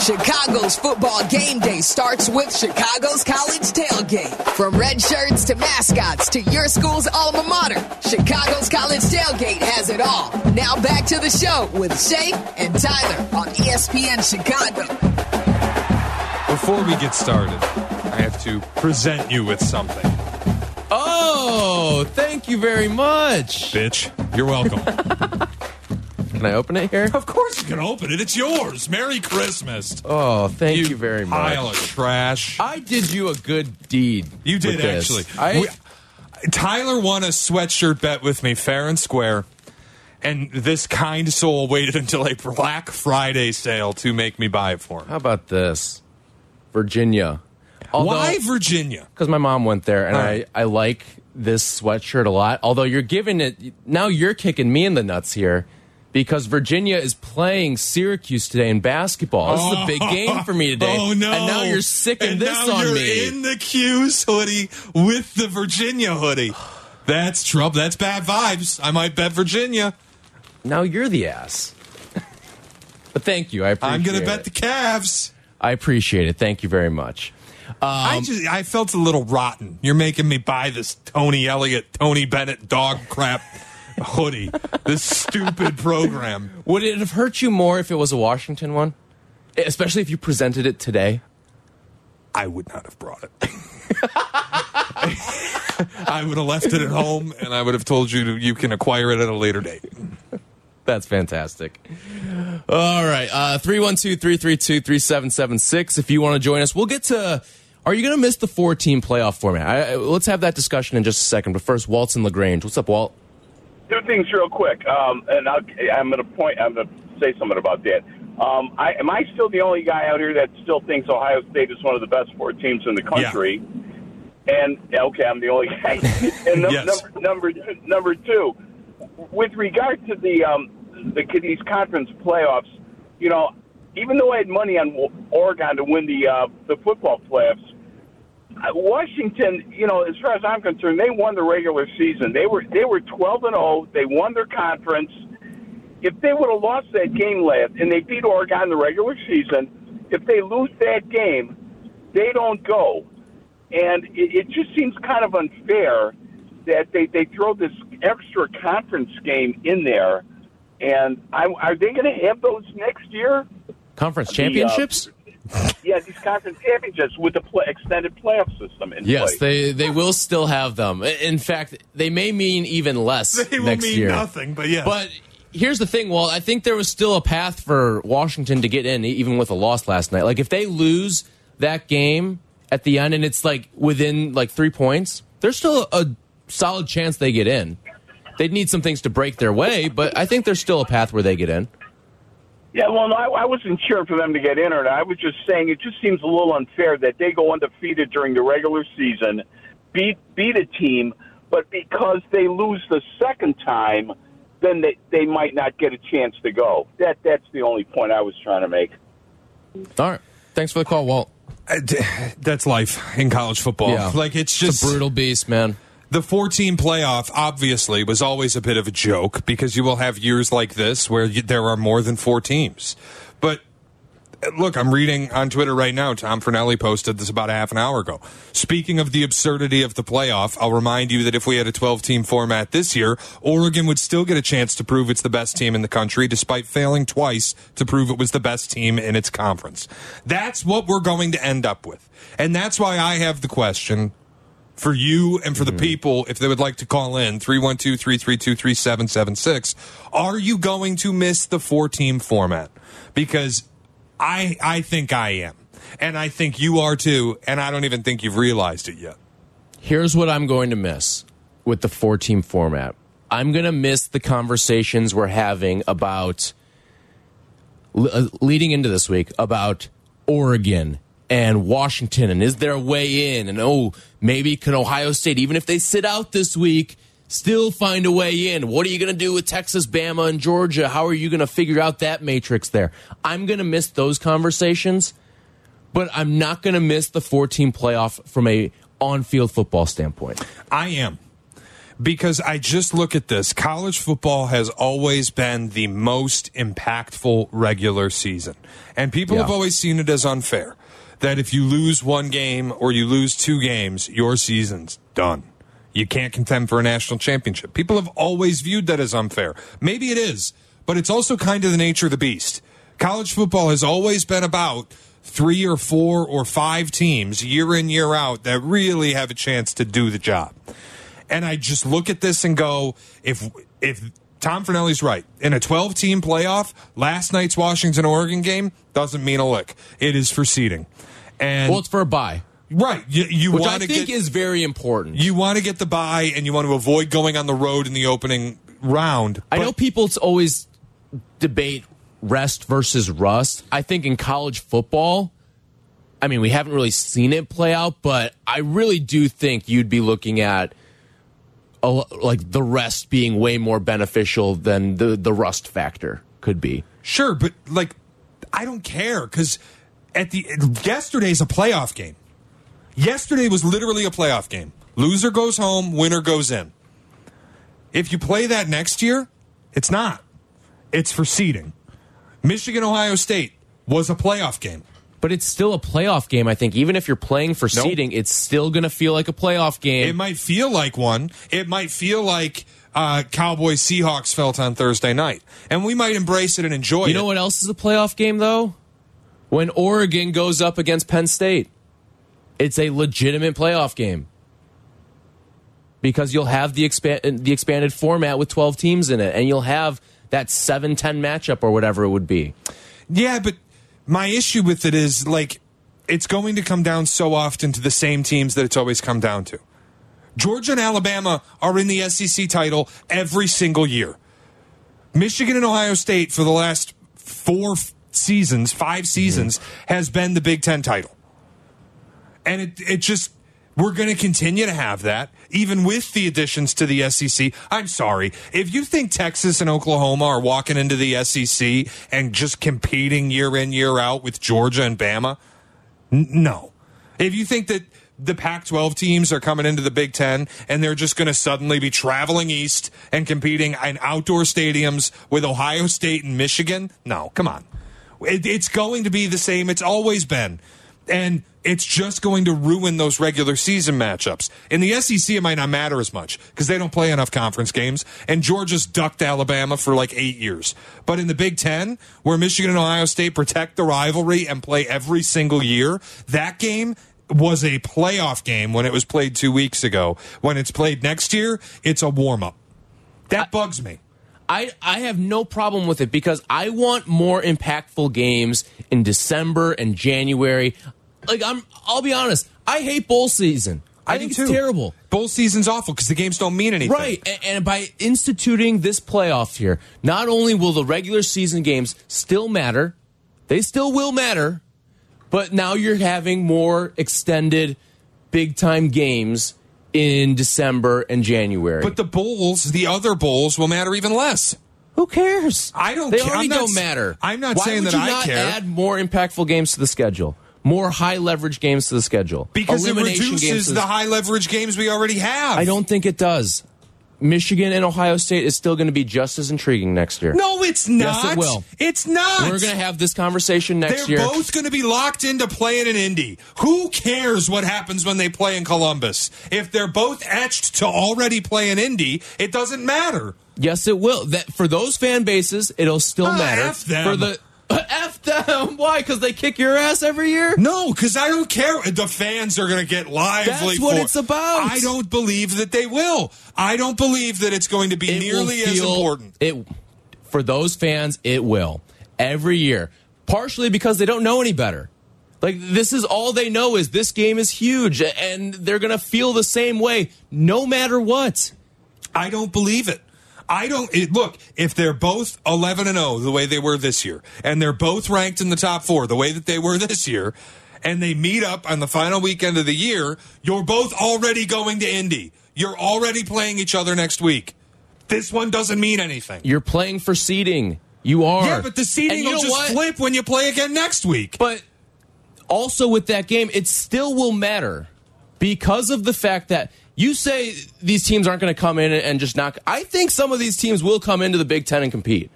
Chicago's football game day starts with Chicago's College Tailgate. From red shirts to mascots to your school's alma mater, Chicago's College Tailgate has it all. Now back to the show with Shea and Tyler on ESPN Chicago. Before we get started, I have to present you with something. Oh, thank you very much. Bitch, you're welcome. Can I open it here? of course you can open it. It's yours. Merry Christmas. Oh, thank you, very much. Pile of trash. I did you a good deed. You did actually. I, We- Tyler won a sweatshirt bet with me, fair and square. And this kind soul waited until a Black Friday sale to make me buy it for him. how about this? Virginia. Why Virginia? Because my mom went there, and right. I, I like this sweatshirt a lot. Although you're giving it now, you're kicking me in the nuts here because Virginia is playing Syracuse today in basketball. This is a big game for me oh, today. Oh no! And now you're sicking And this now on you're me. In the 'Cuse hoodie with the Virginia hoodie. That's trouble. That's bad vibes. I might bet Virginia. now you're the ass. but thank you. I appreciate I'm going to bet the Cavs. I appreciate it. Thank you very much. I um, just I felt a little rotten. You're making me buy this Tony Elliott, Tony Bennett dog crap hoodie. This stupid program. Would it have hurt you more if it was a Washington one? Especially if you presented it today? I would not have brought it. I would have left it at home, and I would have told you to, you can acquire it at a later date. That's fantastic. All right. Uh 312-332-3776 if you want to join us. We'll get to Are you going to miss the four-team playoff format? I, I- let's have that discussion in just a second. But first, Walt's and Lagrange. What's up, Walt? Two things real quick, um, and I'll, I'm going to point. I'm going to say something about that. Um, I, am I still the only guy out here that still thinks Ohio State is one of the best four teams in the country? And okay, I'm the only guy. and num- Yes. number, number number two, with regard to the um, the these conference playoffs, you know, even though I had money on Oregon to win the uh, the football playoffs, Washington, you know, as far as I'm concerned, they won the regular season. They were they were 12 and 0. They won their conference. If they would have lost that game last and they beat Oregon in the regular season, if they lose that game, they don't go. And it, it just seems kind of unfair that they they throw this extra conference game in there. And I, are they going to have those next year? Conference uh, championships? Yeah, these conference championships with the play, extended playoff system in yes, place. they they will still have them. In fact, they may mean even less They will next mean year. nothing, but yeah. But here's the thing, Walt. I think there was still a path for Washington to get in, even with a loss last night. Like if they lose that game at the end and it's like within like three points, there's still a solid chance they get in. They'd need some things to break their way, but I think there's still a path where they get in. Yeah, well, no, I, I wasn't sure for them to get in or not. I was just saying it just seems a little unfair that they go undefeated during the regular season, beat beat a team, but because they lose the second time, then they they might not get a chance to go. That that's the only point I was trying to make. All right. Thanks for the call, Walt. Uh, d- That's life in college football. Yeah. Like it's just It's a brutal beast, man. The 14 playoff obviously was always a bit of a joke because you will have years like this where you, there are more than four teams. But uh, look, I'm reading on Twitter right now. Tom Fornelli posted this about a half an hour ago. Speaking of the absurdity of the playoff, I'll remind you that if we had a 12 team format this year, Oregon would still get a chance to prove it's the best team in the country, despite failing twice to prove it was the best team in its conference. That's what we're going to end up with. And that's why I have the question for you and for the people, if they would like to call in, 312 332 3776, are you going to miss the four team format? Because I, I think I am. And I think you are too. And I don't even think you've realized it yet. Here's what I'm going to miss with the four team format. I'm going to miss the conversations we're having about uh, leading into this week about Oregon and Washington and is there a way in and oh maybe can Ohio State even if they sit out this week still find a way in what are you going to do with Texas Bama and Georgia how are you going to figure out that matrix there I'm going to miss those conversations but I'm not going to miss the 14 playoff from a on-field football standpoint. I am. because I just look at this. College football has always been the most impactful regular season. And people Yeah. have always seen it as unfair that if you lose one game or you lose two games, your season's done. You can't contend for a national championship. People have always viewed that as unfair. Maybe it is, but it's also kind of the nature of the beast. College football has always been about three or four or five teams year in, year out that really have a chance to do the job. And I just look at this and go, if if Tom Fornelli's right, in a 12 team playoff, last night's Washington Oregon game doesn't mean a lick. It is for seeding. And Well, it's for a bye, right, you, you which I want to think get is very important. you want to get the bye and you want to avoid going on the road in the opening round. I know people always debate rest versus rust. I think in college football, I mean, we haven't really seen it play out, but I really do think you'd be looking at like the rest being way more beneficial than the the rust factor could be. Sure, but like, I don't care because at the yesterday's a playoff game. Yesterday was literally a playoff game. Loser goes home, winner goes in. If you play that next year, it's not. It's for seeding. Michigan Ohio State was a playoff game. But it's still a playoff game. I think even if you're playing for Nope. seeding, it's still going to feel like a playoff game. It might feel like one. It might feel like uh, Cowboys Seahawks felt on Thursday night, and we might embrace it and enjoy it. You know what else is a playoff game though? When Oregon goes up against Penn State. It's a legitimate playoff game. Because you'll have the expand the expanded format with 12 teams in it and you'll have that 7-10 matchup or whatever it would be. Yeah, but my issue with it is like it's going to come down so often to the same teams that it's always come down to. Georgia and Alabama are in the SEC title every single year. Michigan and Ohio State for the last four seasons, five seasons, mm-hmm. has been the Big Ten title. And it, it just, we're going to continue to have that, even with the additions to the SEC. I'm sorry. If you think Texas and Oklahoma are walking into the SEC and just competing year in, year out with Georgia and Bama, n- no. If you think that the Pac 12 teams are coming into the Big Ten and they're just going to suddenly be traveling east and competing in outdoor stadiums with Ohio State and Michigan, no, come on. It, it's going to be the same. It's always been. And it's just going to ruin those regular season matchups. In the SEC, it might not matter as much because they don't play enough conference games. And Georgia's ducked Alabama for like eight years. But in the Big Ten, where Michigan and Ohio State protect the rivalry and play every single year, that game was a playoff game when it was played two weeks ago. When it's played next year, it's a warm up. That bugs me. I, I have no problem with it because I want more impactful games in December and January. Like I'm I'll be honest, I hate bowl season. I, think it's too. terrible. Bowl season's awful because the games don't mean anything. Right. And, and by instituting this playoff here, not only will the regular season games still matter, they still will matter, but now you're having more extended big time games in December and January. But the bowls, the other bowls, will matter even less. who cares? I don't They care. already not don't matter. I'm not Why saying would that you I not care. add more impactful games to the schedule? More high leverage games to the schedule. Because it reduces the high leverage games we already have. I don't think it does. Michigan and Ohio State is still going to be just as intriguing next year. No, it's not. Yes, it will. It's not. We're going to have this conversation next year. They're both going to be locked into playing in Indy. Who cares what happens when they play in Columbus? If they're both etched to already play in Indy, it doesn't matter. yes, it will. That for those fan bases, it'll still Ah, matter. For the them. Why? Because they kick your ass every year. No, because I don't care. The fans are going to get lively. That's what for- it's about. I don't believe that they will. I don't believe that it's going to be It nearly as important. It for those fans, it will every year. Partially because they don't know any better. Like this is all they know is this game is huge, and they're gonna feel the same way no matter what. I don't believe it. I don't it, look if they're both 11 and 0 the way they were this year and they're both ranked in the top 4 the way that they were this year and they meet up on the final weekend of the year you're both already going to Indy. You're already playing each other next week. This one doesn't mean anything. You're playing for seeding. You are. Yeah, but the seeding will just what? flip when you play again next week. But also with that game, it still will matter because of the fact that You say these teams aren't going to come in and just knock. I think some of these teams will come into the Big Ten and compete.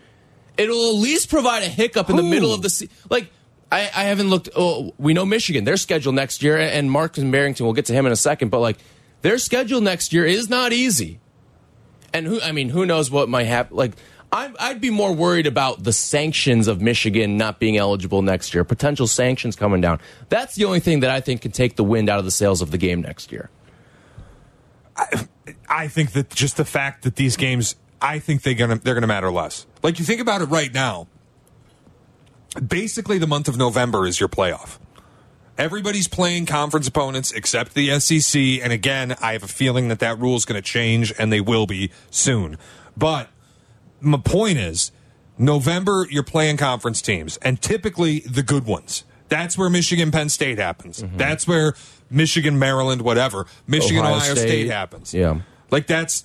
It'll at least provide a hiccup in the middle of the se- like. I, I haven't looked. Oh, we know Michigan. Their schedule next year, and Marcus Barrington. We'll get to him in a second. But like, their schedule next year is not easy. And who? I mean, who knows what might happen? Like, I'm, I'd be more worried about the sanctions of Michigan not being eligible next year. Potential sanctions coming down. That's the only thing that I think can take the wind out of the sails of the game next year. I think that just the fact that these games, I think they're gonna they're gonna matter less. Like you think about it right now. Basically, the month of November is your playoff. Everybody's playing conference opponents except the SEC, and again, I have a feeling that that rule is going to change, and they will be soon. But my point is, November you're playing conference teams, and typically the good ones. That's where Michigan Penn State happens. Mm-hmm. That's where Michigan Maryland whatever Michigan Ohio Ohio, State. State. happens. Yeah. Like that's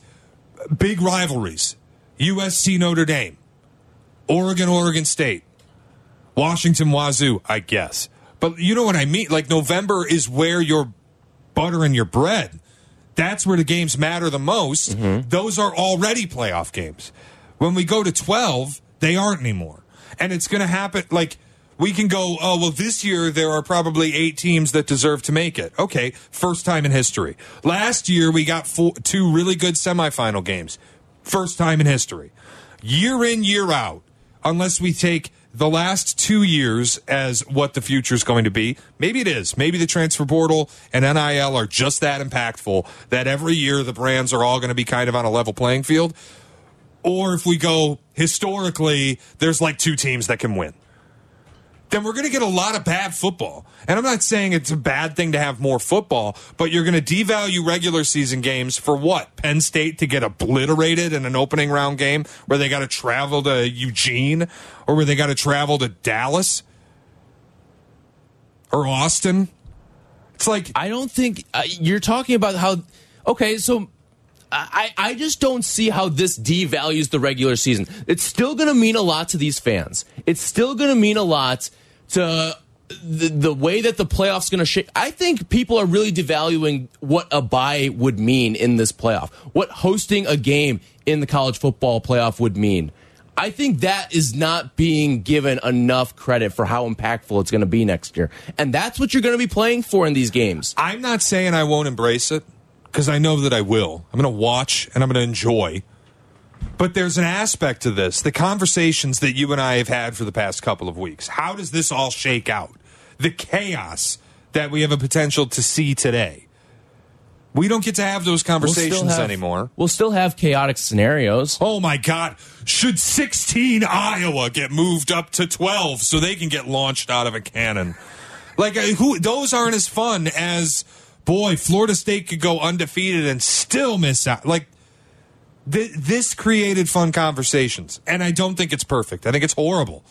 big rivalries. USC Notre Dame, Oregon Oregon State, Washington Wazoo, I guess. But you know what I mean? Like November is where you're buttering your bread. That's where the games matter the most. Mm-hmm. Those are already playoff games. When we go to 12, they aren't anymore. And it's going to happen like we can go, oh, well, this year there are probably eight teams that deserve to make it. Okay, first time in history. Last year we got four, two really good semifinal games. First time in history. Year in, year out, unless we take the last two years as what the future is going to be. Maybe it is. Maybe the transfer portal and NIL are just that impactful that every year the brands are all going to be kind of on a level playing field. Or if we go historically, there's like two teams that can win then we're going to get a lot of bad football. And I'm not saying it's a bad thing to have more football, but you're going to devalue regular season games for what? Penn State to get obliterated in an opening round game where they got to travel to Eugene or where they got to travel to Dallas or Austin? It's like I don't think uh, you're talking about how. Okay, so I, I just don't see how this devalues the regular season. It's still going to mean a lot to these fans. It's still going to mean a lot to the, the way that the playoffs going to shape. I think people are really devaluing what a bye would mean in this playoff, what hosting a game in the college football playoff would mean. I think that is not being given enough credit for how impactful it's going to be next year. And that's what you're going to be playing for in these games. I'm not saying I won't embrace it because I know that I will. I'm going to watch and I'm going to enjoy. But there's an aspect to this the conversations that you and I have had for the past couple of weeks. How does this all shake out? The chaos that we have a potential to see today. We don't get to have those We'll conversations have- anymore. We'll still have chaotic scenarios. Oh my God. Should 16 Iowa get moved up to 12 so they can get launched out of a cannon? Like, uh, who, those aren't as fun as, boy, Florida State could go undefeated and still miss out. Like, th- this created fun conversations. And I don't think it's perfect. I think it's horrible.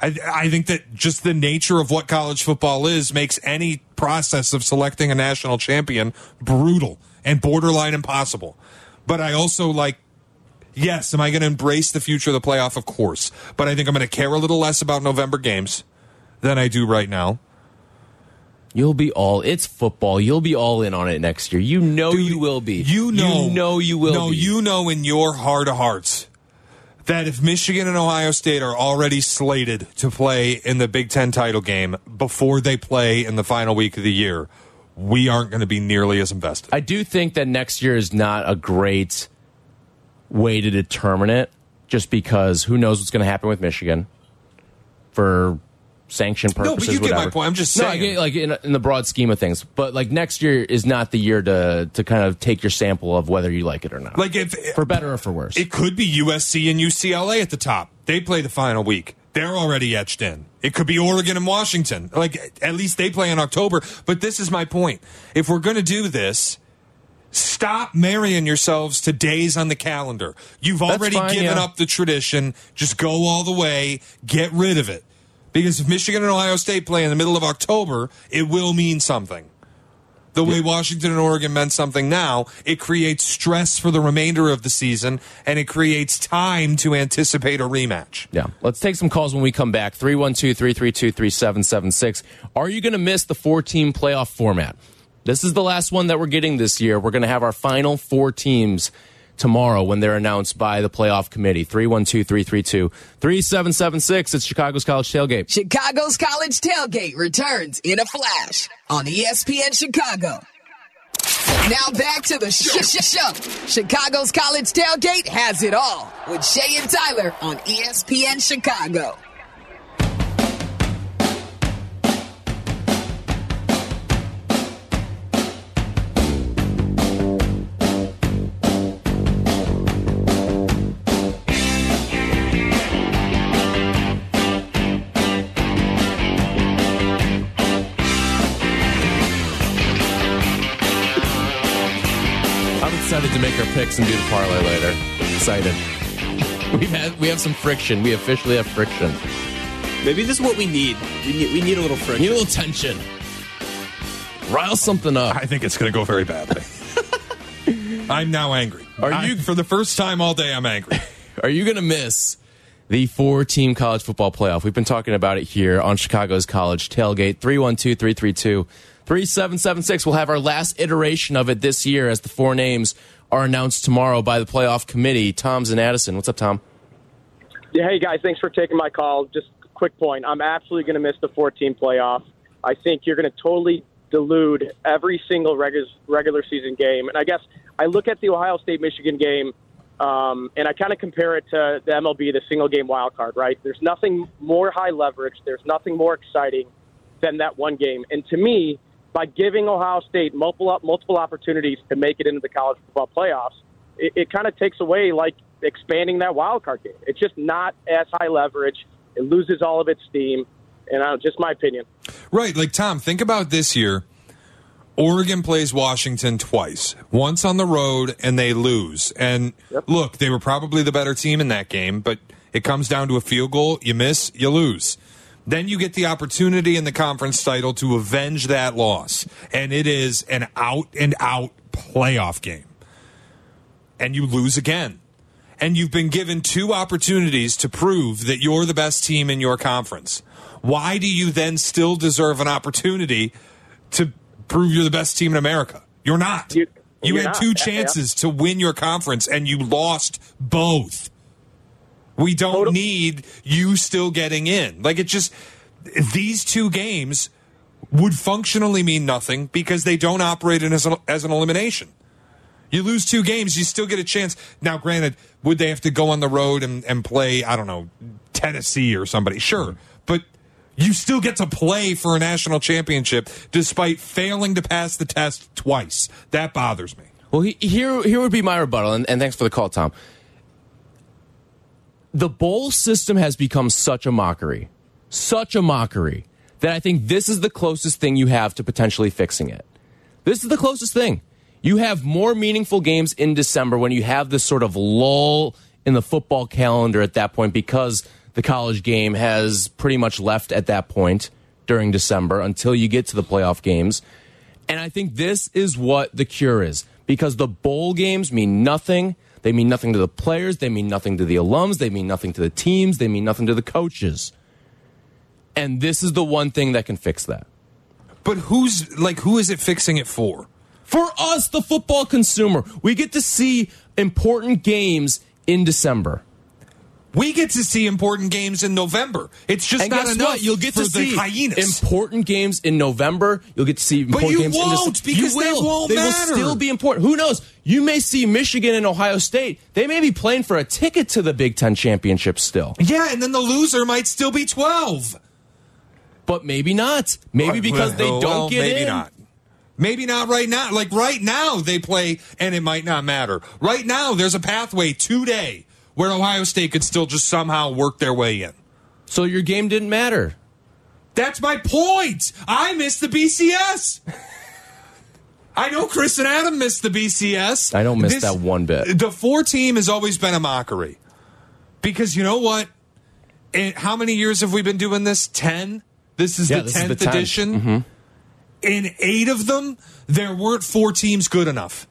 I, I think that just the nature of what college football is makes any process of selecting a national champion brutal and borderline impossible. But I also like, yes, am I going to embrace the future of the playoff? Of course. But I think I'm going to care a little less about November games than I do right now. You'll be all. It's football. You'll be all in on it next year. You know Dude, you will be. You know, You know you will. No, be. you know in your heart of hearts that if Michigan and Ohio State are already slated to play in the Big Ten title game before they play in the final week of the year, we aren't going to be nearly as invested. I do think that next year is not a great way to determine it, just because who knows what's going to happen with Michigan for sanction purposes. No, but you get my point. I'm just No, I saying. get like in, in the broad scheme of things, but like next year is not the year to to kind of take your sample of whether you like it or not, like if for better or for worse. it could be USC and UCLA at the top. They play the final week. They're already etched in. It could be Oregon and Washington. Like at least they play in October. But this is my point. If we're going to do this, stop marrying yourselves to days on the calendar. You've already fine, given yeah. up the tradition. Just go all the way. Get rid of it. Because if Michigan and Ohio State play in the middle of October, it will mean something. The way Washington and Oregon meant something now, it creates stress for the remainder of the season and it creates time to anticipate a rematch. Yeah. Let's take some calls when we come back. 312 332 3776. Are you going to miss the four team playoff format? This is the last one that we're getting this year. We're going to have our final four teams tomorrow when they're announced by the playoff committee. 312 332 3776. It's Chicago's College Tailgate. Chicago's College Tailgate returns in a flash on ESPN Chicago. Now back to the sh- sh- show. Chicago's College Tailgate has it all with Shea and Tyler on ESPN Chicago. Picks and do the parlay later. Excited. We've had we have some friction. We officially have friction. Maybe this is what we need. We need, we need a little friction. Need a little tension. Rile something up. I think it's going to go very badly. I'm now angry. Are I- you- for the first time all day? I'm angry. Are you going to miss the four team college football playoff? We've been talking about it here on Chicago's College Tailgate 312 332 3776. We'll have our last iteration of it this year as the four names are announced tomorrow by the playoff committee. Tom's and Addison. What's up, Tom? Yeah, hey guys, thanks for taking my call. Just quick point. I'm absolutely going to miss the 14 playoff. I think you're going to totally delude every single regular season game. And I guess I look at the Ohio State Michigan game, um, and I kind of compare it to the MLB, the single game wild card. Right? There's nothing more high leverage. There's nothing more exciting than that one game. And to me, by giving Ohio State multiple multiple opportunities to make it into the college football playoffs, it, it kind of takes away like expanding that wild card game. It's just not as high leverage. It loses all of its steam, and uh, just my opinion. Right. Like, Tom, think about this year. Oregon plays Washington twice, once on the road, and they lose. And look, they were probably the better team in that game, but it comes down to a field goal. You miss, you lose. Then you get the opportunity in the conference title to avenge that loss. And it is an out and out playoff game. And you lose again. And you've been given two opportunities to prove that you're the best team in your conference. Why do you then still deserve an opportunity to prove you're the best team in America? You're not. You, You- had not. two Yeah, chances to win your conference and you lost both. We don't Total- need you still getting in. Like it just these two games would functionally mean nothing because they don't operate in as an, as an elimination. You lose two games, you still get a chance. Now, granted, would they have to go on the road and, and play, I don't know, Tennessee or somebody? Sure. But you still get to play for a national championship despite failing to pass the test twice. That bothers me. Well, he, here here would be my rebuttal, and, and thanks for the call, Tom. The bowl system has become such a mockery, such a mockery, that I think this is the closest thing you have to potentially fixing it. This is the closest thing. You have more meaningful games in December when you have this sort of lull in the football calendar at that point because the college game has pretty much left at that point during December until you get to the playoff games. And I think this is what the cure is because the bowl games mean nothing. They mean nothing to the players. They mean nothing to the alums. They mean nothing to the teams. They mean nothing to the coaches. And this is the one thing that can fix that. But who's like who is it fixing it for? For us, the football consumer, we get to see important games in December. We get to see important games in November. It's just And not enough what? You'll get to the see hyenas. important games in November. You'll get to see important you games won't, December. because you they will. won't They will still be important. Who knows? You may see Michigan and Ohio State. They may be playing for a ticket to the Big Ten championship still, yeah, and then the loser might still be twelve. but maybe not. Maybe because they don't well, get maybe in. not. Maybe not right now. Like right now, they play, and it might not matter. Right now, there's a pathway today where Ohio State could still just somehow work their way in. So your game didn't matter. That's my point. I missed the BCS. I know Chris and Adam missed the BCS. I don't miss This- that one bit. The four team has always been a mockery because you know what? In, how many years have we been doing this? Ten. This is Yeah, the tenth the 10. edition. Mm-hmm. In eight of them, there weren't four teams good enough.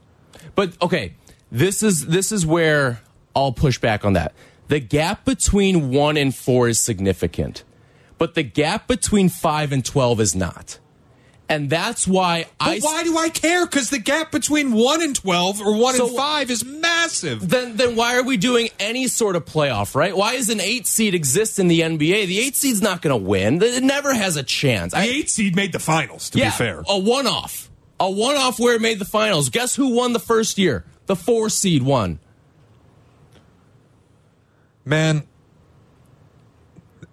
But okay, this is this is where I'll push back on that. The gap between 1 and 4 is significant. But the gap between 5 and 12 is not. And that's why But I why do I care? Because the gap between one and twelve or one So- and five is massive. then then why are we doing any sort of playoff, right? Why is an eight seed exist in the NBA? The eight seed's not going to win. It never has a chance. The eight seed made the finals. To yeah, be fair, a one off, a one off where it made the finals. Guess who won the first year? The four seed won. man.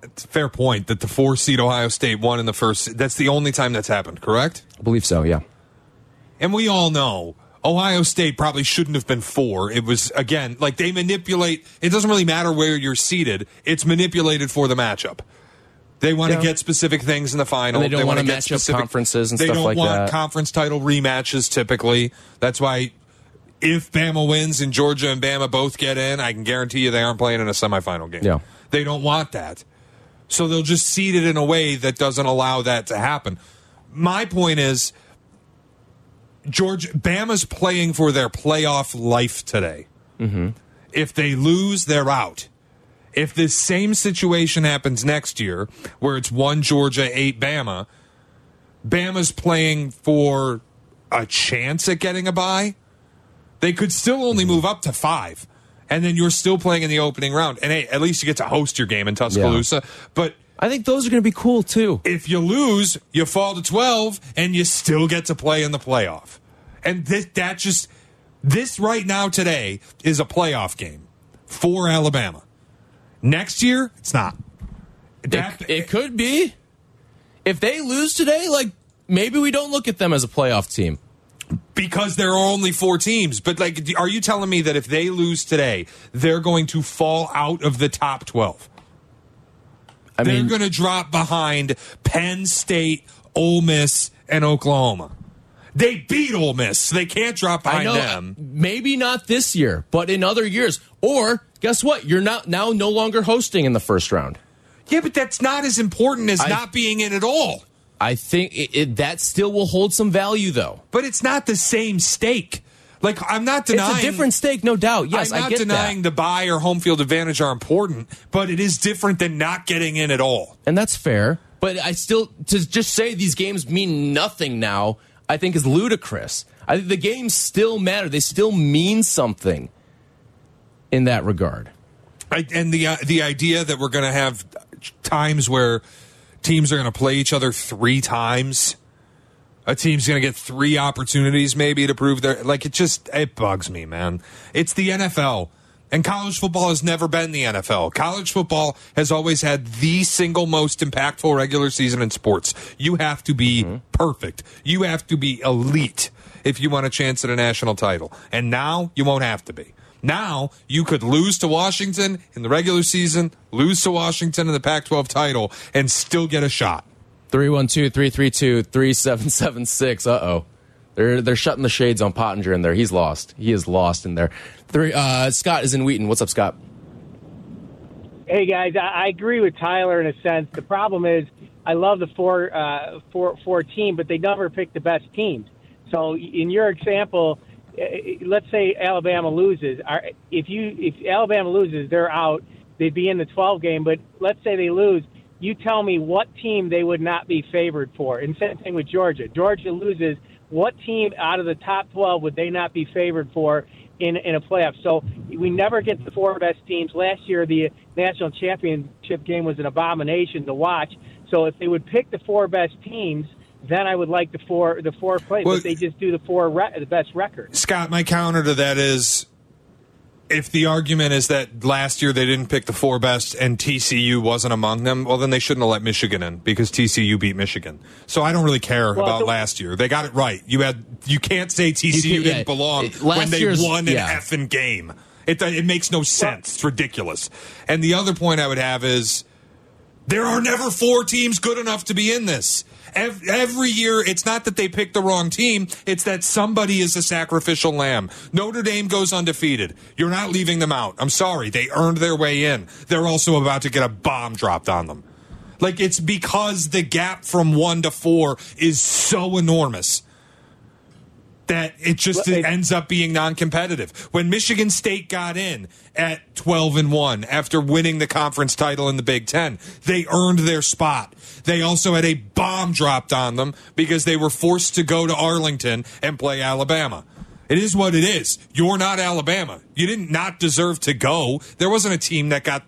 It's a fair point that the four seed Ohio State won in the first. That's the only time that's happened, correct? I believe so. Yeah. And we all know Ohio State probably shouldn't have been four. It was again like they manipulate. It doesn't really matter where you're seated. It's manipulated for the matchup. They want to get specific things in the final. And they don't wanna wanna get match up conferences and they stuff don't like want that. conference title rematches typically. That's why if Bama wins and Georgia and Bama both get in, I can guarantee you they aren't playing in a semifinal game. Yeah. They don't want that. So they'll just seed it in a way that doesn't allow that to happen. My point is George Bama's playing for their playoff life today. Mm-hmm. If they lose, they're out. If this same situation happens next year, where it's one Georgia, eight Bama, Bama's playing for a chance at getting a bye. They could still only move up to five, and then you're still playing in the opening round. And hey, at least you get to host your game in Tuscaloosa. But I think those are going to be cool too. if you lose, you fall to 12 and you still get to play in the playoff. And this, that just, this right now today is a playoff game for Alabama. Next year, it's not. That- It, it could be. If they lose today, like maybe we don't look at them as a playoff team. Because there are only four teams. But like, are you telling me that if they lose today, they're going to fall out of the top 12? I They're mean, going to drop behind Penn State, Ole Miss, and Oklahoma. They beat Ole Miss. So they can't drop behind know them. maybe not this year, but in other years. Or guess what? You're not now no longer hosting in the first round. Yeah, but that's not as important as I- not being in at all. I think it, it, that still will hold some value, though. But it's not the same stake. Like I'm not denying It's a different stake, no doubt. Yes, I'm I not get denying that, the buy or home field advantage are important, but it is different than not getting in at all. and that's fair. But I still to just say these games mean nothing now. I think is ludicrous. I think the games still matter. They still mean something in that regard. I, and the uh, the idea that we're going to have times where teams are going to play each other three times. A team's going to get three opportunities maybe to prove their like it just it bugs me, man. It's the NFL. And college football has never been the NFL. College football has always had the single most impactful regular season in sports. You have to be mm-hmm. perfect. You have to be elite if you want a chance at a national title. And now you won't have to be. Now you could lose to Washington in the regular season, lose to Washington in the Pac 12 title, and still get a shot. 312-332-3776. Uh-oh. They're they're shutting the shades on Pottinger in there. He's lost. He is lost in there. Three uh Scott is in Wheaton. What's up, Scott? Hey guys, I, I agree with Tyler in a sense. The problem is, I love the four uh, four four team, but they never pick the best teams. So in your example, Uh, let's say Alabama loses. If you if Alabama loses, they're out. They'd be in the 12 game. But let's say they lose. You tell me what team they would not be favored for. And same thing with Georgia. Georgia loses. What team out of the top 12 would they not be favored for in in a playoff? So we never get the four best teams. Last year, the national championship game was an abomination to watch. So if they would pick the four best teams, then I would like the four the four plays. Well- but they just do the four re- the best record. Scott, my counter to that is if the argument is that last year they didn't pick the four best and TCU wasn't among them, well, then they shouldn't have let Michigan in because TCU beat Michigan. So I don't really care Well, about the- last year. They got it right. You had you can't say TCU You didn't yeah, belong it- when they won an yeah. effing game. It it makes no sense. It's ridiculous. And the other point I would have is there are never four teams good enough to be in this. Ev- Every year, it's not that they pick the wrong team, it's that somebody is a sacrificial lamb. Notre Dame goes undefeated. You're not leaving them out. I'm sorry. They earned their way in. They're also about to get a bomb dropped on them. Like, it's because the gap from one to four is so enormous. That it just it- ends up being non-competitive. When Michigan State got in at 12 and 1 after winning the conference title in the Big 10, they earned their spot. They also had a bomb dropped on them because they were forced to go to Arlington and play Alabama. It is what it is. You're not Alabama. You didn't not deserve to go. There wasn't a team that got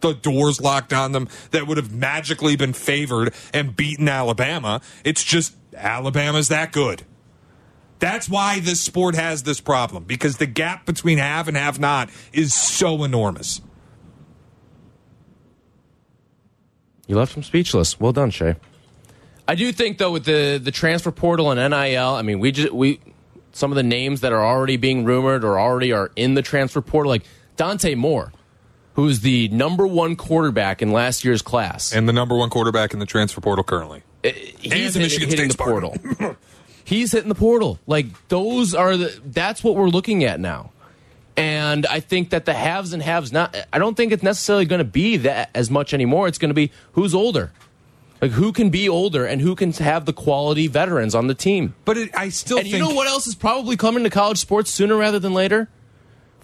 the doors locked on them that would have magically been favored and beaten Alabama. It's just Alabama's that good. That's why this sport has this problem because the gap between have and have not is so enormous. You left him speechless. Well done, Shea. I do think though with the the transfer portal and NIL, I mean, we just we some of the names that are already being rumored or already are in the transfer portal, like Dante Moore, who is the number one quarterback in last year's class. And the number one quarterback in the transfer portal currently. Uh, he's the hitting, Michigan hitting State the portal. he's hitting the portal. Like those are the that's what we're looking at now. And I think that the haves and haves not I don't think it's necessarily going to be that as much anymore. It's going to be who's older. Like who can be older and who can have the quality veterans on the team. But it, I still And think you know what else is probably coming to college sports sooner rather than later?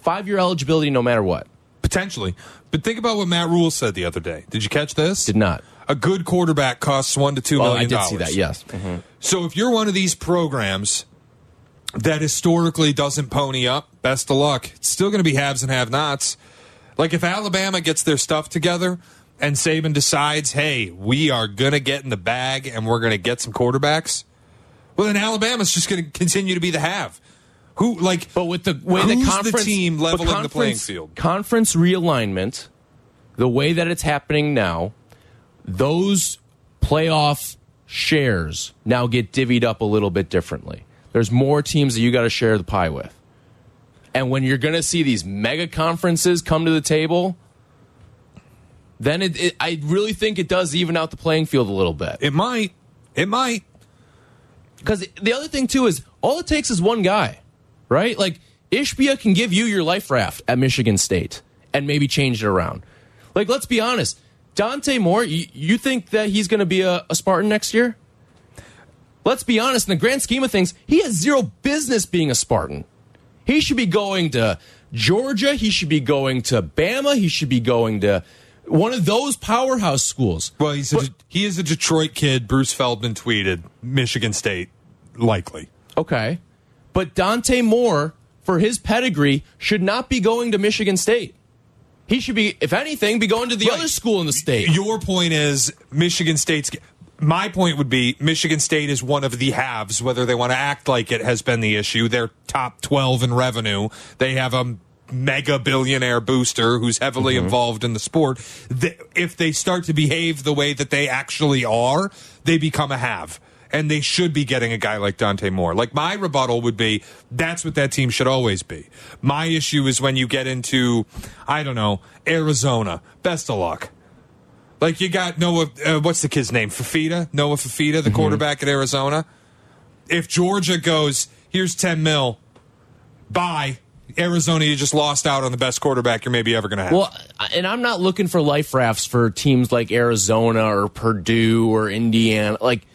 5-year eligibility no matter what. potentially. But think about what Matt Rhule said the other day. Did you catch this? Did not. A good quarterback costs one to two Oh, million I did dollars. see that. Yes. Mm-hmm. So if you're one of these programs that historically doesn't pony up, best of luck. It's still going to be haves and have-nots. Like if Alabama gets their stuff together and Saban decides, "Hey, we are going to get in the bag and we're going to get some quarterbacks," well, then Alabama's just going to continue to be the have. Who like? But with the way the who's conference team leveling the playing field? conference realignment, the way that it's happening now, those playoff shares now get divvied up a little bit differently. There's more teams that you got to share the pie with. And when you're going to see these mega conferences come to the table, then it, it, I really think it does even out the playing field a little bit. It might. It might. Because the other thing too is all it takes is one guy, right? Like Ishbia can give you your life raft at Michigan State and maybe change it around. Like let's be honest, Dante Moore, you, you think that he's going to be a, a Spartan next year? Let's be honest. In the grand scheme of things, he has zero business being a Spartan. He should be going to Georgia. He should be going to Bama. He should be going to one of those powerhouse schools. Well, he's a, he is a Detroit kid. Bruce Feldman tweeted Michigan State likely. Okay. But Dante Moore, for his pedigree, should not be going to Michigan State. He should be, if anything, be going to the Right. other school in the state. Your point is Michigan State's. My point would be Michigan State is one of the halves. Whether they want to act like it has been the issue, they're top twelve in revenue. They have a mega billionaire booster who's heavily mm-hmm. involved in the sport. If they start to behave the way that they actually are, they become a have. And they should be getting a guy like Dante Moore. Like my rebuttal would be that's what that team should always be. My issue is when you get into, I don't know, Arizona. Best of luck. Like you got Noah, uh, what's the kid's name? Fifita, Noah Fifita, the quarterback at Arizona. If Georgia goes, here's ten mil, bye. Arizona, you just lost out on the best quarterback you're maybe ever going to have. Well, and I'm not looking for life rafts for teams like Arizona or Purdue or Indiana. Like,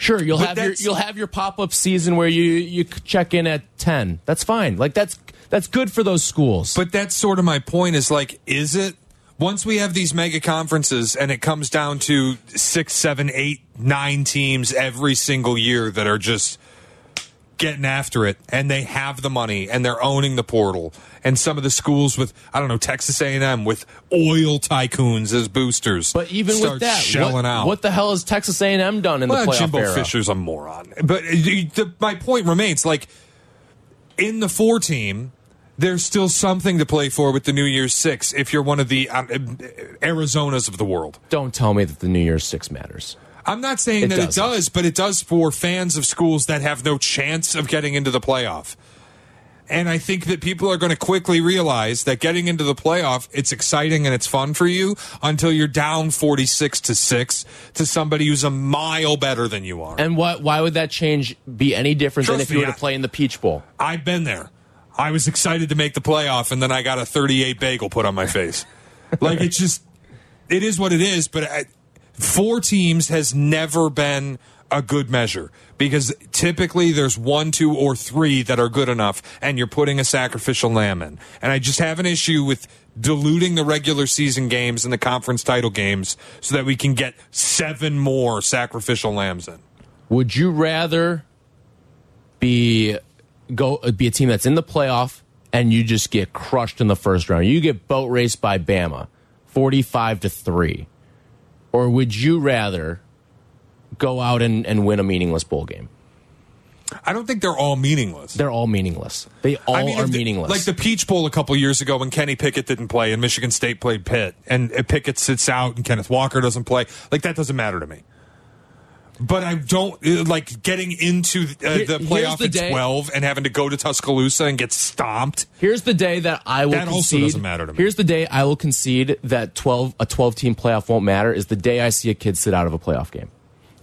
sure, you'll But have your you'll have your pop up season where you you check in at ten. That's fine. Like that's that's good for those schools. But that's sort of my point is like, is it? Once we have these mega conferences and it comes down to six, seven, eight, nine teams every single year that are just getting after it and they have the money and they're owning the portal and some of the schools with I don't know Texas A&M with oil tycoons as boosters But even with that, shelling what, out what the hell has Texas A&M done in well, the playoff Jimbo era? Fisher's a moron. But uh, the, my point remains like in the four team, there's still something to play for with the New Year's Six if you're one of the um, Arizonas of the world. Don't tell me that the New Year's Six matters. I'm not saying It that doesn't. it does, but it does for fans of schools that have no chance of getting into the playoff. And I think that people are going to quickly realize that getting into the playoff, it's exciting and it's fun for you until you're down 46 to 6 to somebody who's a mile better than you are. And what? Why would that change be any different than Trust if you me, were to play in the Peach Bowl? I've been there. I was excited to make the playoff, and then I got a 38 bagel put on my face. like it's just, it is what it is. But I, four teams has never been a good measure because typically there's one, two, or three that are good enough, and you're putting a sacrificial lamb in. And I just have an issue with diluting the regular season games and the conference title games so that we can get seven more sacrificial lambs in. Would you rather be go be a team that's in the playoff and you just get crushed in the first round? You get boat raced by Bama, forty-five to three, or would you rather go out and, and win a meaningless bowl game? I don't think they're all meaningless. They're all meaningless. They all I mean, are the- meaningless. Like the Peach Bowl a couple years ago when Kenny Pickett didn't play and Michigan State played Pitt, and Pickett sits out and Kenneth Walker doesn't play. Like that doesn't matter to me. But I don't uh, like getting into uh, the playoff the at day- twelve and having to go to Tuscaloosa and get stomped. Here's the day that I will That also concede. doesn't matter to me. Here's the day I will concede that 12 a 12 team playoff won't matter is the day I see a kid sit out of a playoff game.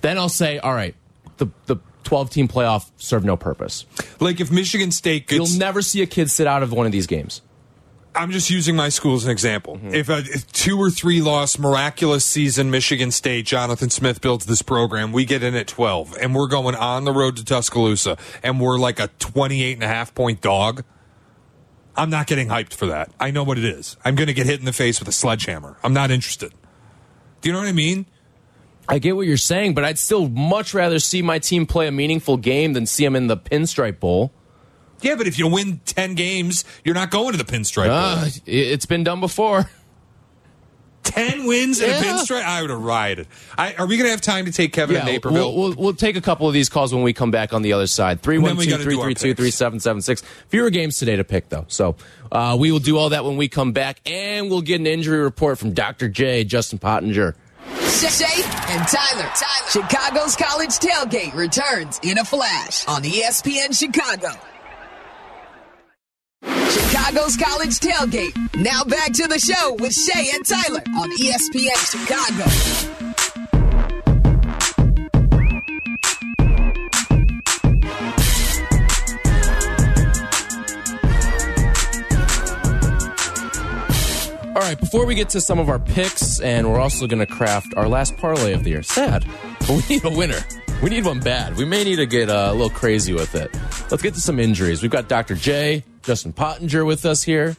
Then I'll say, all right, the the 12 team playoff served no purpose. Like if Michigan State gets, You'll never see a kid sit out of one of these games. I'm just using my school as an example. Mm-hmm. If a if two or three loss miraculous season Michigan State, Jonathan Smith builds this program, we get in at 12 and we're going on the road to Tuscaloosa and we're like a 28 and a half point dog. I'm not getting hyped for that. I know what it is. I'm going to get hit in the face with a sledgehammer. I'm not interested. Do you know what I mean? I get what you're saying, but I'd still much rather see my team play a meaningful game than see them in the Pinstripe Bowl. Yeah, but if you win 10 games, you're not going to the pinstripe. Bowl. Uh, it- it's been done before. 10 wins in a Yeah. pinstripe? I would have rioted. I, are we going to have time to take Kevin Yeah, and Naperville? we'll, we'll, we'll take a couple of these calls when we come back on the other side. then we 312 gotta do our 332 3776. Fewer games today to pick, though. So uh, we will do all that when we come back, and we'll get an injury report from Dr. J, Justin Pottinger. Shea and Tyler. Tyler. Chicago's college tailgate returns in a flash on ESPN Chicago. Chicago's college tailgate. Now back to the show with Shea and Tyler on ESPN Chicago. All right, before we get to some of our picks, and we're also going to craft our last parlay of the year. Sad, but we need a winner. We need one bad. We may need to get uh, a little crazy with it. Let's get to some injuries. We've got Dr. J, Justin Pottinger with us here.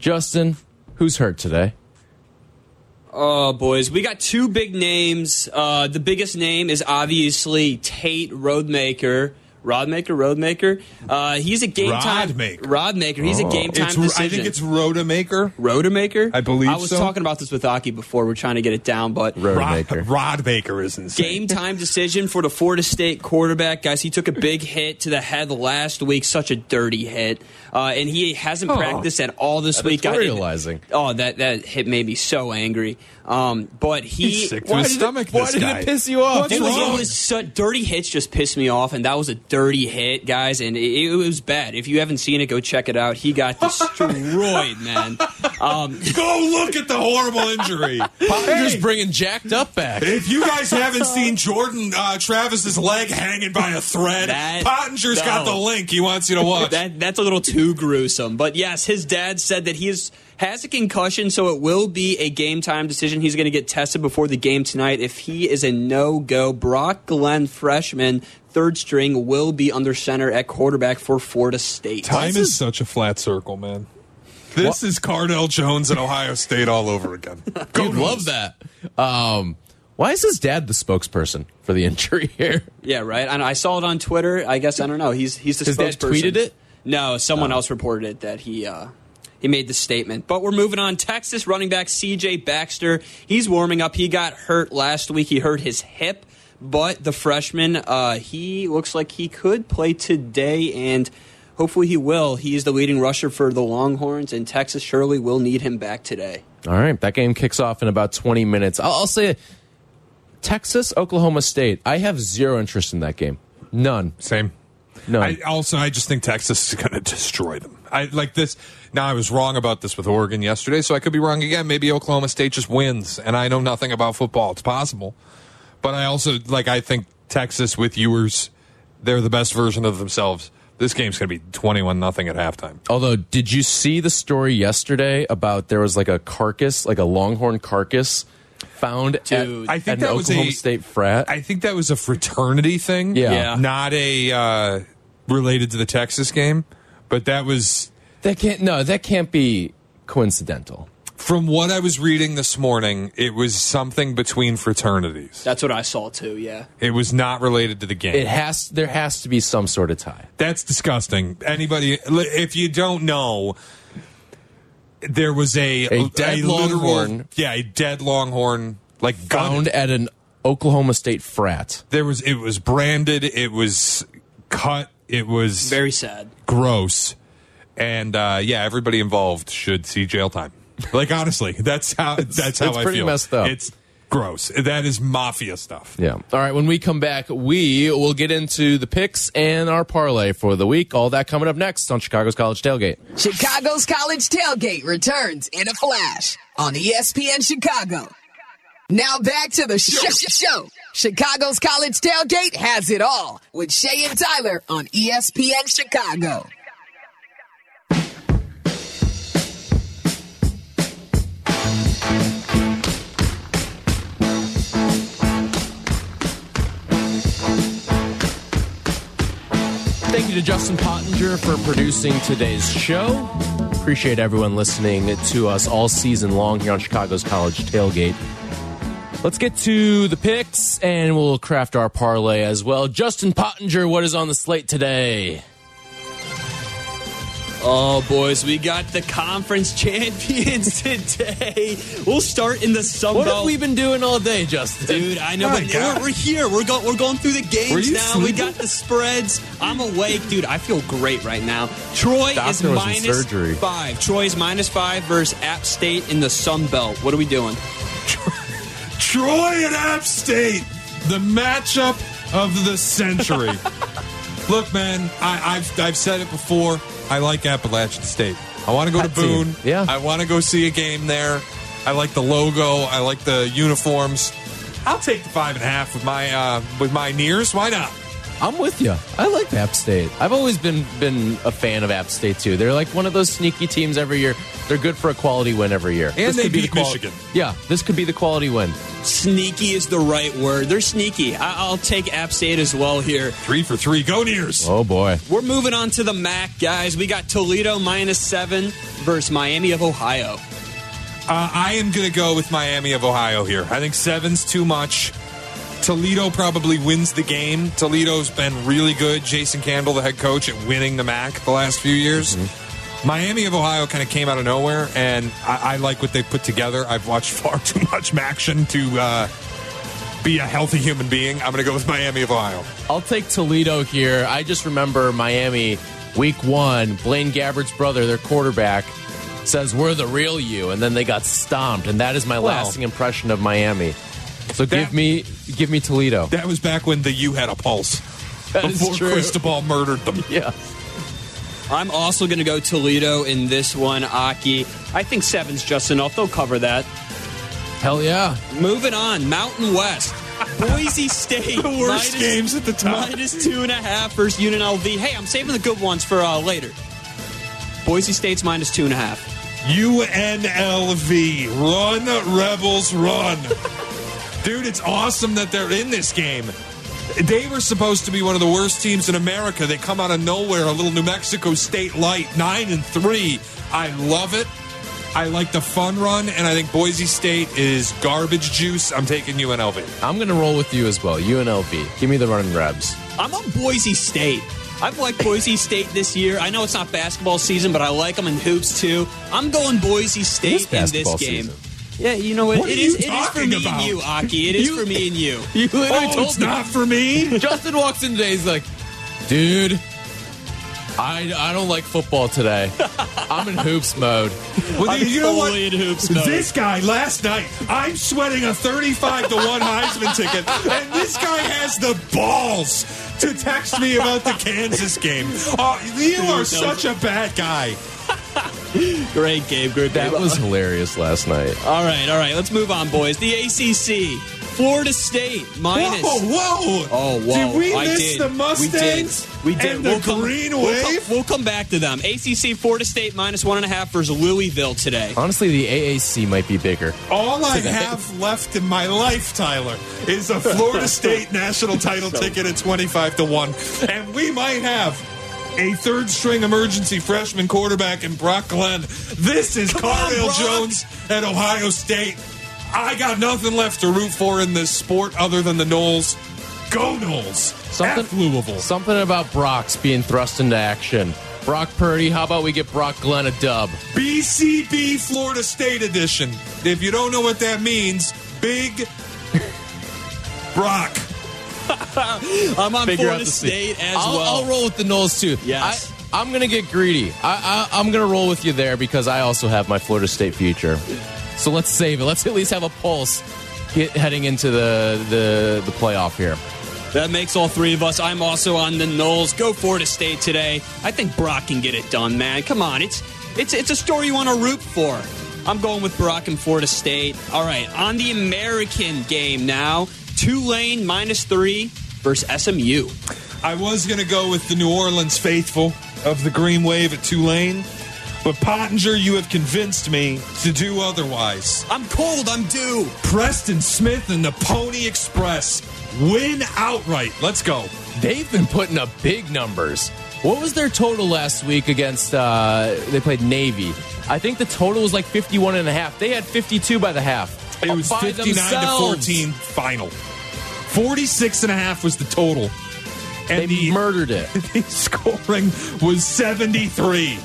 Justin, who's hurt today? Oh, boys, we got two big names. Uh, the biggest name is obviously Tate Roadmaker. Rodmaker, Roadmaker. Uh, he's a game time Rodmaker. Rodmaker. He's a game time It's, decision. I think it's Rodamaker. Rodemaker. I believe I was so. talking about this with Aki before. We're trying to get it down, but Rod, Rodmaker is insane. game time decision for the Florida State quarterback, guys. He took a big hit to the head last week, such a dirty hit, uh, and he hasn't practiced at all this week. I- Editorializing. Oh, that that hit made me so angry. Um, but he He's sick to his did it- stomach. why this did it piss you off? What's It was, wrong? it was so, dirty hits just pissed me off, and that was a dirty hit, guys, and it, it was bad. If you haven't seen it, go check it out. He got destroyed, man. Um, Go look at the horrible injury. Pottinger's Hey, bringing jacked up back. if you guys haven't seen Jordan uh, Travis's leg hanging by a thread, That- Pottinger's no. got the link. He wants you to watch. that that's a little too gruesome. But yes, his dad said that he is, has a concussion, so it will be a game time decision. He's going to get tested before the game tonight. If he is a no go, Brock Glenn, freshman, third string, will be under center at quarterback for Florida State. Time is such a flat circle, man. This is Cardale Jones and Ohio State all over again. Go You'd love that. Um, why is his dad the spokesperson for the injury here? Yeah, right. And I saw it on Twitter. I guess I don't know. He's he's the His dad spokesperson. tweeted it? No, someone else reported it that he uh, he made the statement. But we're moving on. Texas running back C.J. Baxter. He's warming up. He got hurt last week. He hurt his hip. But the freshman, uh, he looks like he could play today, and hopefully he will. He is the leading rusher for the Longhorns, and Texas surely will need him back today. All right, that game kicks off in about 20 minutes. I'll, I'll say Texas, Oklahoma State. I have zero interest in that game. None. Same. None. I also I just think Texas is going to destroy them. I like this. Now I was wrong about this with Oregon yesterday, so I could be wrong again. Maybe Oklahoma State just wins, and I know nothing about football. It's possible, but I also like I think Texas with Ewers, they're the best version of themselves. This game's going to be twenty-one nothing at halftime. Although, did you see the story yesterday about there was like a carcass, like a longhorn carcass Found at, I think at that an was Oklahoma a- State frat. I think that was a fraternity thing. Yeah. Yeah. Not a uh, related to the Texas game, but that was that can't. No, that can't be coincidental. from what I was reading this morning. It was something between fraternities. That's what I saw too. Yeah. It was not related to the game. It has. There has to be some sort of tie. That's disgusting. Anybody, if you don't know, there was a A dead literal- longhorn. Yeah, a dead longhorn, like Found found. at an Oklahoma State frat. There was it was branded. It was cut. It was Very sad. gross. And uh, yeah, everybody involved should see jail time. Like honestly, that's how that's how it's I pretty feel. messed up. It's gross. That is mafia stuff. Yeah. All right. When we come back, we will get into the picks and our parlay for the week. All that coming up next on Chicago's College Tailgate. Chicago's College Tailgate returns in a flash on ESPN Chicago. Now back to the sh- sh- show. Chicago's College Tailgate has it all with Shea and Tyler on ESPN Chicago. You to Justin Pottinger for producing today's show. Appreciate everyone listening to us all season long here on Chicago's College Tailgate. Let's get to the picks and we'll craft our parlay as well. Justin Pottinger, what is on the slate today? Oh, boys, we got the conference champions today. We'll start in the Sun belt. What have we been doing all day, Justin? Dude, I know, My but we're, we're here. We're going. We're going through the games you now. We got the spreads. I'm awake, dude. I feel great right now. Troy Doctor is minus surgery. five. Troy is minus five versus App State in the Sun Belt. What are we doing? Troy and App State, the matchup of the century. Look, man, I, I've I've said it before. I like Appalachian State. I want to go to Hot team. Boone. Yeah. I want to go see a game there. I like the logo. I like the uniforms. I'll take the five and a half with my uh, with my nears. Why not? I'm with you. I like App State. I've always been been a fan of App State too. They're like one of those sneaky teams every year. They're good for a quality win every year. And they could be beat the quali- Michigan. Yeah, this could be the quality win. Sneaky is the right word. They're sneaky. I- I'll take App State as well here. Three for three. Go nears. Oh boy. We're moving on to the MAC, guys. We got Toledo minus seven versus Miami of Ohio. Uh, I am going to go with Miami of Ohio here. I think seven's too much. Toledo probably wins the game. Toledo's been really good. Jason Candle, the head coach, at winning the MAC the last few years. Miami of Ohio kind of came out of nowhere, and I, I like what they put together. I've watched far too much MACtion to uh, be a healthy human being. I'm going to go with Miami of Ohio. I'll take Toledo here. I just remember Miami week one, Blaine Gabbert's brother, their quarterback, says, We're the real you. And then they got stomped. And that is my lasting impression of Miami. So That- give me give me Toledo. That was back when the U had a pulse. That is before true. Cristobal murdered them. Yeah. I'm also going to go Toledo in this one, Aki. I think seven's just enough. They'll cover that. Hell yeah. Moving on, Mountain West. Boise State. The worst games at the top. Minus two and a half versus UNLV. Hey, I'm saving the good ones for uh, later. Boise State's minus two and a half. UNLV. Run, Rebels, run. Dude, it's awesome that they're in this game. They were supposed to be one of the worst teams in America. They come out of nowhere, a little New Mexico State light, nine and three. I love it. I like the fun run, and I think Boise State is garbage juice. I'm taking UNLV. I'm going to roll with you as well. UNLV. Give me the running Rebs. I'm on Boise State. I've liked Boise State this year. I know it's not basketball season, but I like them in hoops too. I'm going Boise State in this game. season. Yeah, you know what? What it are is. you It is for talking me about? and you, Aki. It is You- for me and you. You literally Oh, told it's me. not for me. Justin walks in today. He's like, dude, I, I don't like football today. I'm in hoops mode. Well, I'm you know what? totally in hoops mode. This guy last night, I'm sweating a 35 to 1 Heisman ticket, and this guy has the balls to text me about the Kansas game. Oh, you are such a bad guy. Great game, good That game. was hilarious last night. All right, all right. Let's move on, boys. The ACC. Florida State minus. Whoa, whoa! Oh, whoa. Did we I miss did. the Mustangs? We did. We did. And the come, Green we'll Wave? come- We'll come back to them. ACC Florida State minus one and a half versus Louisville today. Honestly, the AAC might be bigger. All I have left in my life, Tyler, is a Florida State national title ticket at 25 to 1. And we might have a third string emergency freshman quarterback in Brock Glenn. This is Come on, Cardale Brock. Jones at Ohio State. I got nothing left to root for in this sport other than the Noles. Go Noles. F Louisville. Something about Brock's being thrust into action. Brock Purdy, how about we get Brock Glenn a dub? BCB Florida State edition. If you don't know what that means, big Brock. I'm on Figure Florida State as I'll, well. I'll roll with the Noles too. Yes. I, I'm going to get greedy. I, I, I'm going to roll with you there because I also have my Florida State future. So let's save it. Let's at least have a pulse get, heading into the, the, the playoff here. That makes all three of us. I'm also on the Noles. Go Florida State today. I think Brock can get it done, man. Come on, it's it's it's a story you want to root for. I'm going with Brock and Florida State. All right, on the American game now. Tulane minus three versus SMU. I was going to go with the New Orleans faithful of the Green Wave at Tulane, but Pottinger, you have convinced me to do otherwise. I'm cold. I'm due. Preston Smith and the Pony Express win outright. Let's go. They've been putting up big numbers. What was their total last week against uh they played Navy? I think the total was like 51 and a half. They had 52 by the half. It was By 59 to 14 final. 46 and a half was the total. They And the, murdered it. the scoring was 73.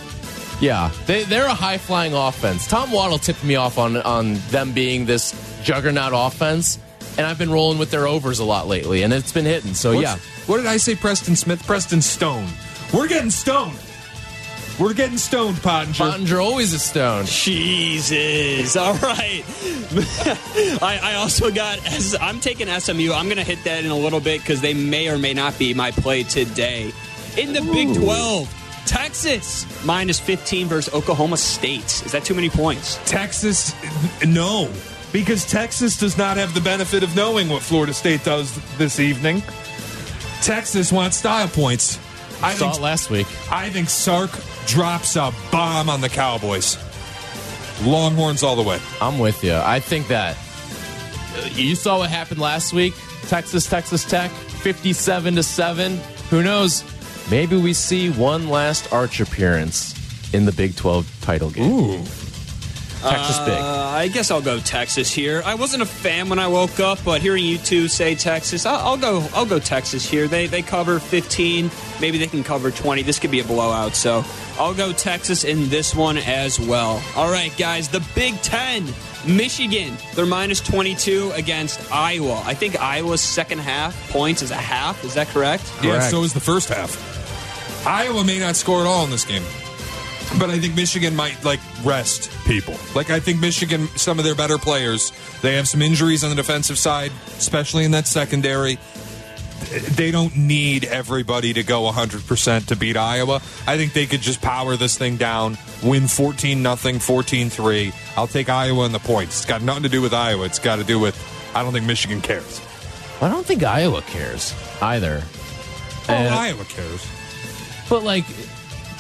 Yeah, they, they're a high flying offense. Tom Waddle tipped me off on on them being this juggernaut offense, and I've been rolling with their overs a lot lately, and it's been hitting. So What's- yeah, What did I say, Preston Smith? Preston Stone. We're getting stoned. We're getting stoned, Pottinger. Pottinger always a stone. Jesus. All right. I, I also got, as I'm taking SMU. I'm going to hit that in a little bit because they may or may not be my play today. In the Big 12, Texas minus 15 versus Oklahoma State. Is that too many points? Texas, no. Because Texas does not have the benefit of knowing what Florida State does this evening. Texas wants style points. I Saw think, it last week. I think Sark drops a bomb on the Cowboys. Longhorns all the way. I'm with you. I think that uh, you saw what happened last week. Texas, Texas Tech, 57 to seven. Who knows? Maybe we see one last arch appearance in the Big 12 title game. Ooh. Texas big. Uh, I guess I'll go Texas here. I wasn't a fan when I woke up, but hearing you two say Texas, I'll, I'll go. I'll go Texas here. They they cover 15. Maybe they can cover 20. This could be a blowout. So I'll go Texas in this one as well. All right, guys. The Big Ten. Michigan, they're minus 22 against Iowa. I think Iowa's second half points is a half. Is that correct? Yeah, Correct. so is the first half. Iowa may not score at all in this game. But I think Michigan might like rest people. Like I think Michigan, some of their better players, they have some injuries on the defensive side, especially in that secondary. They don't need everybody to go 100% to beat Iowa. I think they could just power this thing down, win 14 nothing, 14-3. I'll take Iowa in the points. It's got nothing to do with Iowa. It's got to do with I don't think Michigan cares. I don't think Iowa cares either. Oh, And- Iowa cares. But like,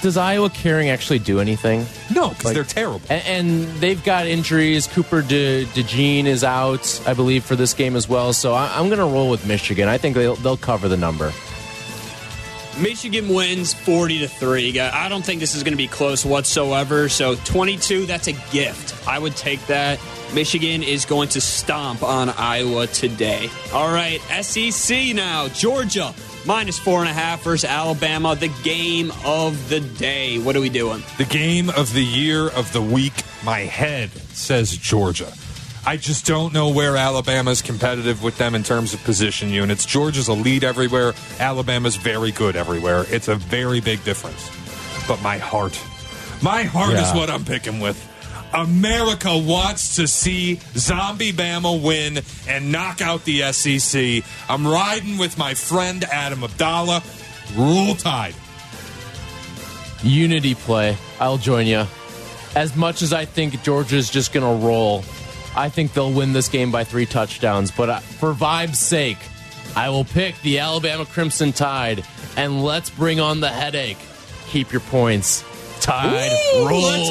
does Iowa caring actually do anything? No, because Like- they're terrible. And, and they've got injuries. Cooper De, DeJean is out, I believe, for this game as well. So I, I'm going to roll with Michigan. I think they'll, they'll cover the number. Michigan wins 40 to 3. I don't think this is going to be close whatsoever. So 22, that's a gift. I would take that. Michigan is going to stomp on Iowa today. All right, SEC now. Georgia minus four and a half versus Alabama. The game of the day. What are we doing? The game of the year of the week, my head says Georgia. I just don't know where Alabama's competitive with them in terms of position units. Georgia's a lead everywhere. Alabama's very good everywhere. It's a very big difference. But my heart, my heart is what I'm picking with. America wants to see Zombie Bama win and knock out the SEC. I'm riding with my friend Adam Abdallah. Rule Tide. Unity play. I'll join you. As much as I think Georgia's just going to roll, I think they'll win this game by three touchdowns. But uh, for vibe's sake, I will pick the Alabama Crimson Tide, and let's bring on the headache. Keep your points. Tide rolls. Let's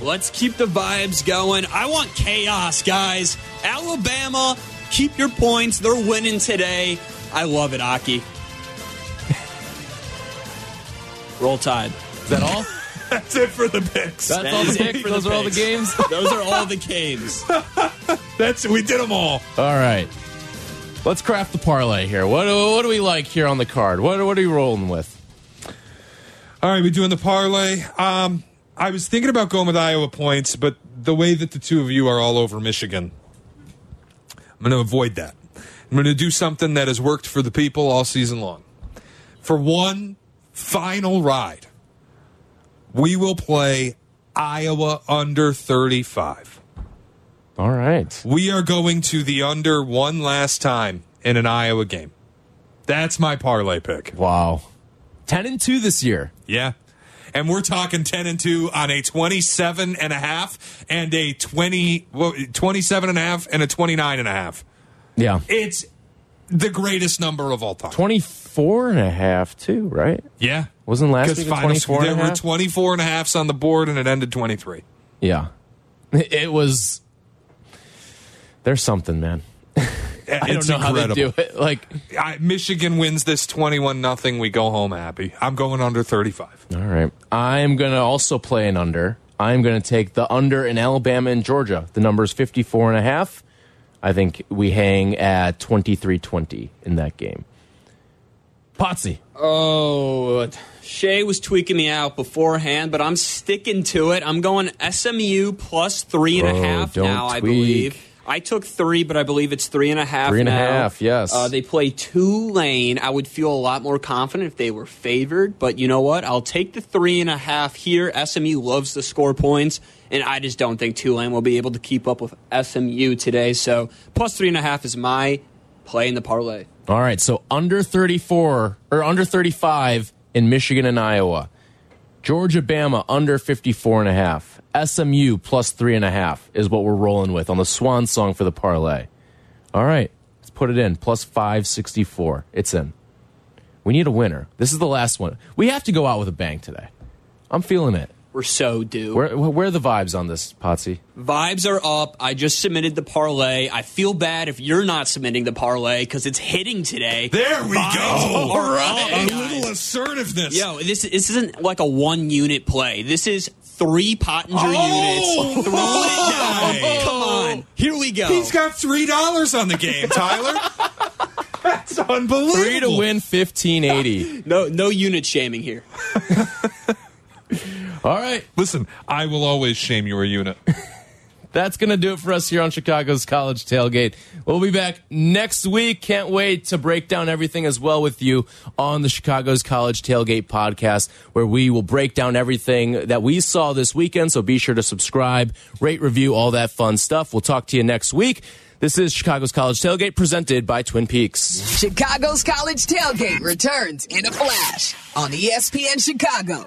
go. Let's keep the vibes going. I want chaos, guys. Alabama, keep your points. They're winning today. I love it, Aki. Roll Tide. Is that all? That's it for the picks. That's That all is the it picks. for the Those are all the games. Those are all the games. That's we did them all. All right. Let's craft the parlay here. What, what do we like here on the card? What, what are we rolling with? All right, we're doing the parlay. Um, I was thinking about going with Iowa points, but the way that the two of you are all over Michigan, I'm going to avoid that. I'm going to do something that has worked for the people all season long. For one final ride, we will play Iowa under 35. All right. We are going to the under one last time in an Iowa game. That's my parlay pick. Wow. 10 and 2 this year. Yeah. And we're talking 10 and 2 on a 27 and a half and a 20 well, 27 and a half and a 29 and a half. Yeah. It's the greatest number of all time. 24 and a half, too, right? Yeah. Wasn't last week a 24 and there were half? 24 and a halfs on the board and it ended 23. Yeah. It was. There's something, man. I It's don't know incredible. how they do it. Like, I, Michigan wins this 21 nothing. We go home happy. I'm going under 35. all right. I'm going to also play an under. I'm going to take the under in Alabama and Georgia. The number is 54 and a half. I think we hang at 23-20 in that game. Potsy. Oh, Shea was tweaking me out beforehand, but I'm sticking to it. I'm going SMU plus three and a Oh, half don't now, I believe. I took three, but I believe it's three and a half. Three and a half, yes. Uh, they play Tulane. I would feel a lot more confident if they were favored, but you know what? I'll take the three and a half here. SMU loves to score points, and I just don't think Tulane will be able to keep up with SMU today. So plus three and a half is my play in the parlay. All right, so under 34 or under 35 in Michigan and Iowa. Georgia Bama under 54 and a half. SMU plus three and a half is what we're rolling with on the swan song for the parlay. All right, let's put it in. Plus 564. It's in. We need a winner. This is the last one. We have to go out with a bang today. I'm feeling it. We're so due. Where, where are the vibes on this, Potsy? Vibes are up. I just submitted the parlay. I feel bad if you're not submitting the parlay because it's hitting today. There we Vibes go. All right. A little assertiveness. Yo, this this isn't like a one unit play. This is three Pottinger Oh, units. Throwing it my. down. Come on. Here we go. He's got three dollars on the game, Tyler. That's unbelievable. Three to win 1580. no no unit shaming here. All right. Listen, I will always shame your unit. That's going to do it for us here on Chicago's College Tailgate. We'll be back next week. Can't wait to break down everything as well with you on the Chicago's College Tailgate podcast, where we will break down everything that we saw this weekend. So be sure to subscribe, rate, review, all that fun stuff. We'll talk to you next week. This is Chicago's College Tailgate presented by Twin Peaks. Chicago's College Tailgate returns in a flash on ESPN Chicago.